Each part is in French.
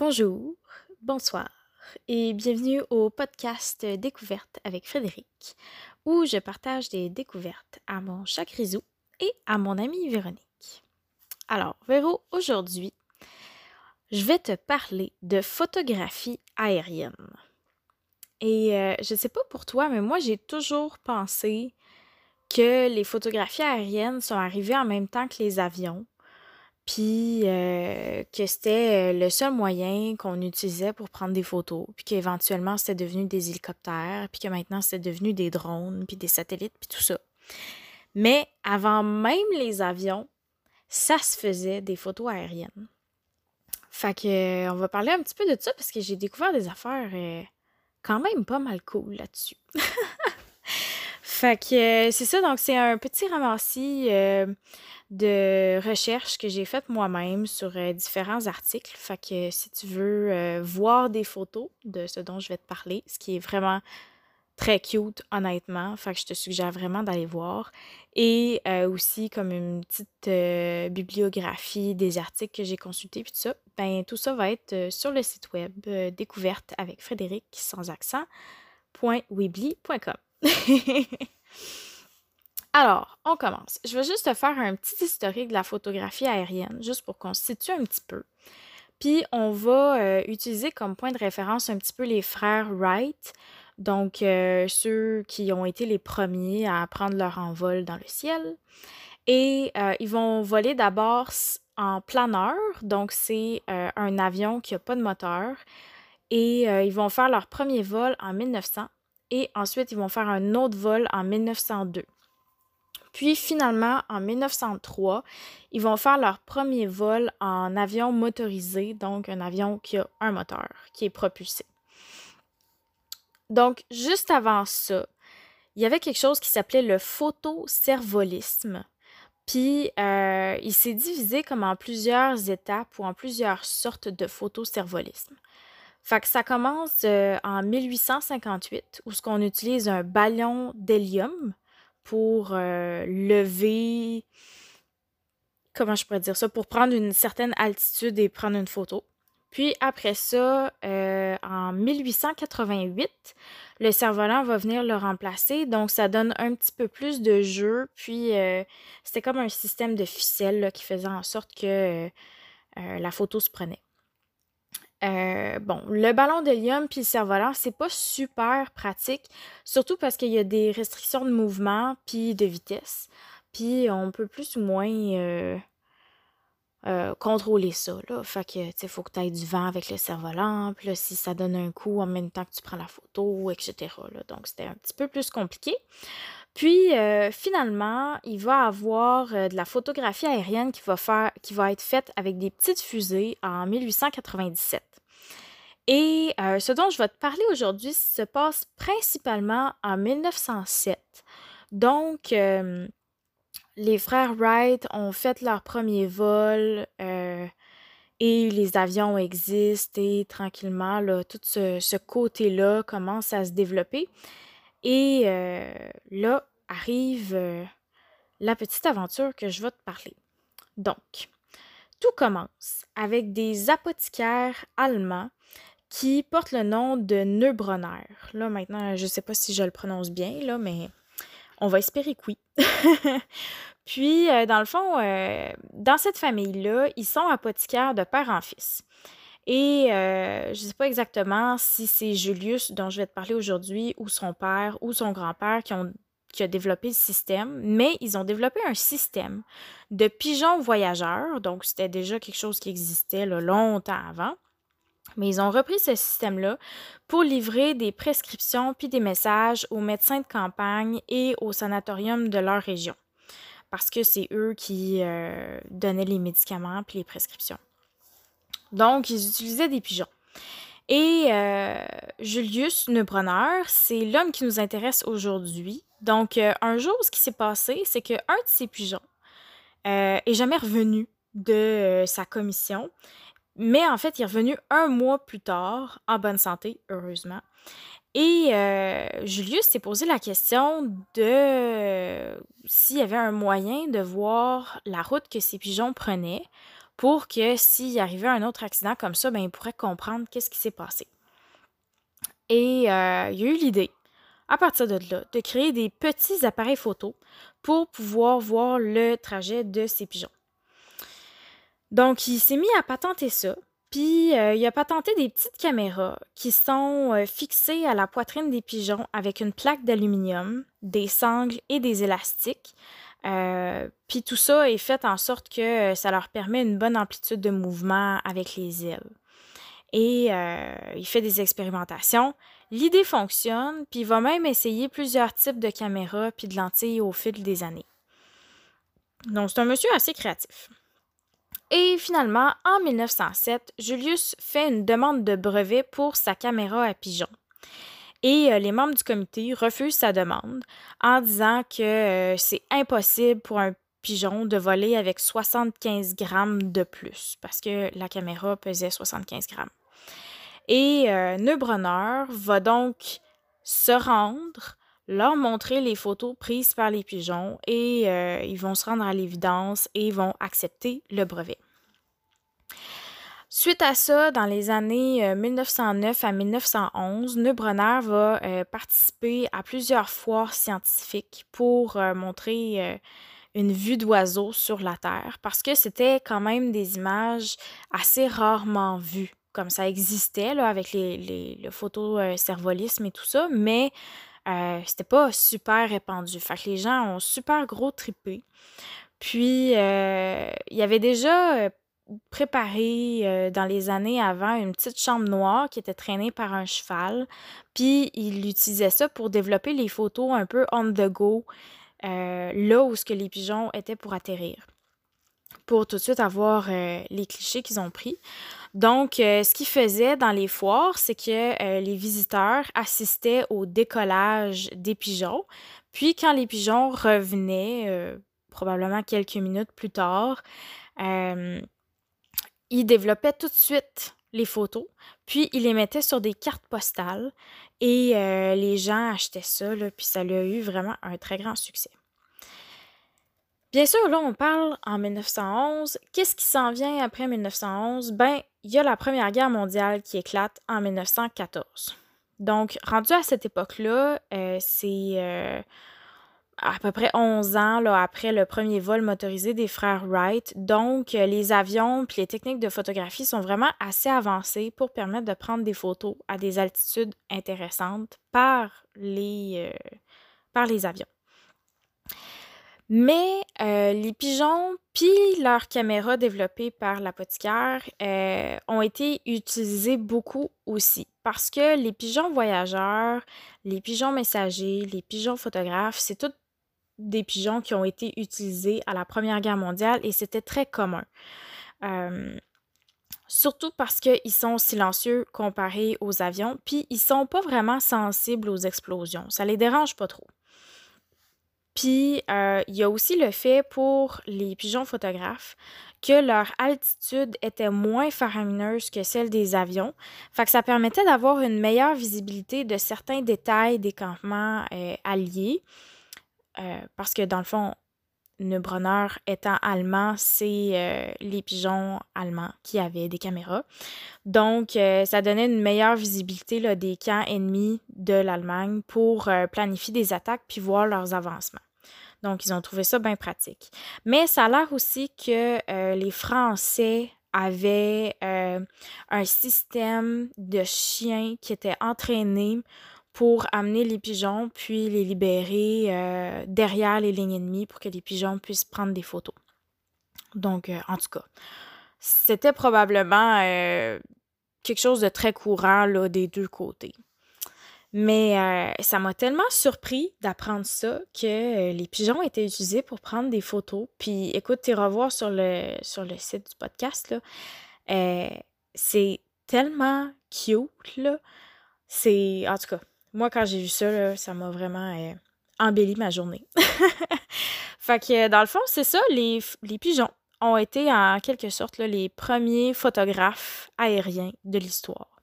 Bonjour, bonsoir et bienvenue au podcast Découverte avec Frédéric, où je partage des découvertes à mon chat Grisou et à mon amie Véronique. Alors, Véro, aujourd'hui, je vais te parler de photographie aérienne. Et euh, je ne sais pas pour toi, mais moi, j'ai toujours pensé que les photographies aériennes sont arrivées en même temps que les avions puis euh, que c'était euh, le seul moyen qu'on utilisait pour prendre des photos, puis qu'éventuellement c'était devenu des hélicoptères, puis que maintenant c'était devenu des drones, puis des satellites, puis tout ça. Mais avant même les avions, ça se faisait des photos aériennes. Fait que on va parler un petit peu de ça parce que j'ai découvert des affaires euh, quand même pas mal cool là-dessus. fait que c'est ça, donc c'est un petit ramassis de recherche que j'ai faite moi-même sur euh, différents articles. Fait que si tu veux euh, voir des photos de ce dont je vais te parler, ce qui est vraiment très cute, honnêtement. Fait que je te suggère vraiment d'aller voir. Et euh, aussi comme une petite bibliographie des articles que j'ai consultés puis tout ça. Ben tout ça va être sur le site web découverte avec Frédéric sans accent.weebly.com. Alors, on commence. Je vais juste te faire un petit historique de la photographie aérienne, juste pour qu'on se situe un petit peu. Puis, on va euh, utiliser comme point de référence un petit peu les frères Wright, donc euh, ceux qui ont été les premiers à prendre leur envol dans le ciel. Et euh, ils vont voler d'abord en planeur, donc c'est un avion qui n'a pas de moteur. Et ils vont faire leur premier vol en 1900 et ensuite ils vont faire un autre vol en 1902. Puis finalement, en 1903, ils vont faire leur premier vol en avion motorisé, donc un avion qui a un moteur, qui est propulsé. Donc, juste avant ça, il y avait quelque chose qui s'appelait le photocervolisme. Puis, euh, il s'est divisé comme en plusieurs étapes ou en plusieurs sortes de photocervolisme. Fait que ça commence euh, en 1858, où ce qu'on utilise un ballon d'hélium pour euh, lever, comment je pourrais dire ça, pour prendre une certaine altitude et prendre une photo. Puis après ça, euh, en 1888, le cerf-volant va venir le remplacer. Donc, ça donne un petit peu plus de jeu. Puis, c'était comme un système de ficelle qui faisait en sorte que la photo se prenait. Euh, bon, le ballon d'hélium puis le cerf-volant, c'est pas super pratique, surtout parce qu'il y a des restrictions de mouvement puis de vitesse. Puis on peut plus ou moins euh, euh, contrôler ça. Là. Fait que, tu faut que tu aies du vent avec le cerf-volant. Puis là, si ça donne un coup en même temps que tu prends la photo, etc. Donc, c'était un petit peu plus compliqué. Puis, finalement, il va avoir de la photographie aérienne qui va, qui va être faite avec des petites fusées en 1897. Et euh, ce dont je vais te parler aujourd'hui se passe principalement en 1907. Donc, euh, les frères Wright ont fait leur premier vol euh, et les avions existent et tranquillement, là, tout ce, côté-là commence à se développer. Et là arrive la petite aventure que je vais te parler. Donc, tout commence avec des apothicaires allemands qui porte le nom de Neubronner. Là, maintenant, je ne sais pas si je le prononce bien, là, mais on va espérer que oui. Puis, euh, dans le fond, euh, dans cette famille-là, ils sont apothicaires de père en fils. Et euh, je ne sais pas exactement si c'est Julius dont je vais te parler aujourd'hui, ou son père, ou son grand-père qui, a développé le système, mais ils ont développé un système de pigeons voyageurs. Donc, c'était déjà quelque chose qui existait longtemps avant. Mais ils ont repris ce système-là pour livrer des prescriptions puis des messages aux médecins de campagne et aux sanatoriums de leur région. Parce que c'est eux qui euh, donnaient les médicaments puis les prescriptions. Donc, ils utilisaient des pigeons. Et euh, Julius Neubronner, c'est l'homme qui nous intéresse aujourd'hui. Donc, euh, un jour, ce qui s'est passé, c'est qu'un de ces pigeons est jamais revenu de sa commission mais en fait, il est revenu un mois plus tard, en bonne santé, heureusement. Et euh, Julius s'est posé la question de s'il y avait un moyen de voir la route que ces pigeons prenaient pour que s'il arrivait un autre accident comme ça, ben, il pourrait comprendre qu'est-ce qui s'est passé. Et euh, il y a eu l'idée, à partir de là, de créer des petits appareils photo pour pouvoir voir le trajet de ces pigeons. Donc, il s'est mis à patenter ça. Puis, euh, il a patenté des petites caméras qui sont euh, fixées à la poitrine des pigeons avec une plaque d'aluminium, des sangles et des élastiques. Euh, puis tout ça est fait en sorte que ça leur permet une bonne amplitude de mouvement avec les ailes. Et il fait des expérimentations. L'idée fonctionne, puis il va même essayer plusieurs types de caméras puis de lentilles au fil des années. Donc, c'est un monsieur assez créatif. Et finalement, en 1907, Julius fait une demande de brevet pour sa caméra à pigeon. Et euh, les membres du comité refusent sa demande en disant que euh, c'est impossible pour un pigeon de voler avec 75 grammes de plus parce que la caméra pesait 75 grammes. Et euh, va donc se rendre, leur montrer les photos prises par les pigeons et euh, ils vont se rendre à l'évidence et vont accepter le brevet. Suite à ça, dans les années 1909 euh, à 1911, Neubronner va participer à plusieurs foires scientifiques pour montrer une vue d'oiseau sur la Terre parce que c'était quand même des images assez rarement vues comme ça existait là, avec les, les, le photocervolisme et tout ça, mais euh, c'était pas super répandu. Fait que les gens ont super gros tripé. Puis, euh, il y avait déjà euh, préparé dans les années avant une petite chambre noire qui était traînée par un cheval. Puis, il utilisait ça pour développer les photos un peu on the go, là où ce que les pigeons étaient pour atterrir pour tout de suite avoir les clichés qu'ils ont pris. Donc, euh, ce qu'ils faisaient dans les foires, c'est que euh, les visiteurs assistaient au décollage des pigeons. Puis, quand les pigeons revenaient, euh, probablement quelques minutes plus tard, ils développaient tout de suite les photos, puis ils les mettaient sur des cartes postales et les gens achetaient ça, puis ça a eu vraiment un très grand succès. Bien sûr, là, on parle en 1911. Qu'est-ce qui s'en vient après 1911? Ben, il y a la Première Guerre mondiale qui éclate en 1914. Donc, rendu à cette époque-là, euh, c'est euh, à peu près 11 ans après le premier vol motorisé des frères Wright. Donc, euh, les avions puis les techniques de photographie sont vraiment assez avancées pour permettre de prendre des photos à des altitudes intéressantes par les avions. Mais euh, les pigeons puis leurs caméras développées par l'apothicaire euh, ont été utilisées beaucoup aussi parce que les pigeons voyageurs, les pigeons messagers, les pigeons photographes, c'est tous des pigeons qui ont été utilisés à la Première Guerre mondiale et c'était très commun. Euh, surtout parce qu'ils sont silencieux comparés aux avions, puis ils sont pas vraiment sensibles aux explosions. Ça les dérange pas trop. Puis, euh, il y a aussi le fait pour les pigeons photographes que leur altitude était moins faramineuse que celle des avions. Fait ça permettait d'avoir une meilleure visibilité de certains détails des campements euh, alliés. Euh, parce que dans le fond, Neubronner étant allemand, c'est les pigeons allemands qui avaient des caméras. Donc, ça donnait une meilleure visibilité là, des camps ennemis de l'Allemagne pour planifier des attaques puis voir leurs avancements. Donc, ils ont trouvé ça bien pratique. Mais ça a l'air aussi que euh, les Français avaient euh, un système de chiens qui était entraîné pour amener les pigeons puis les libérer euh, derrière les lignes ennemies pour que les pigeons puissent prendre des photos. Donc, en tout cas, c'était probablement quelque chose de très courant là, des deux côtés. Mais euh, ça m'a tellement surpris d'apprendre ça que euh, les pigeons étaient utilisés pour prendre des photos. Puis écoute, tu revoir sur le, sur le site du podcast, là. Euh, c'est tellement cute, là. C'est. En tout cas, moi, quand j'ai vu ça, ça m'a vraiment embelli ma journée. fait que, dans le fond, c'est ça, les, pigeons ont été en quelque sorte les premiers photographes aériens de l'histoire.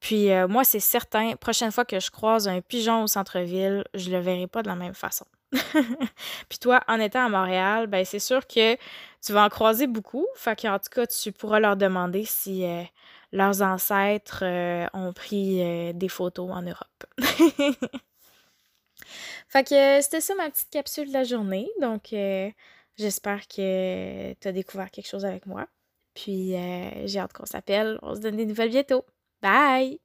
Puis euh, moi, c'est certain, prochaine fois que je croise un pigeon au centre-ville, je le verrai pas de la même façon. Puis toi, en étant à Montréal, ben c'est sûr que tu vas en croiser beaucoup. Fait qu'en tout cas, tu pourras leur demander si euh, leurs ancêtres euh, ont pris des photos en Europe. fait que c'était ça ma petite capsule de la journée. Donc, j'espère que tu as découvert quelque chose avec moi. Puis, j'ai hâte qu'on s'appelle. On se donne des nouvelles bientôt. Bye!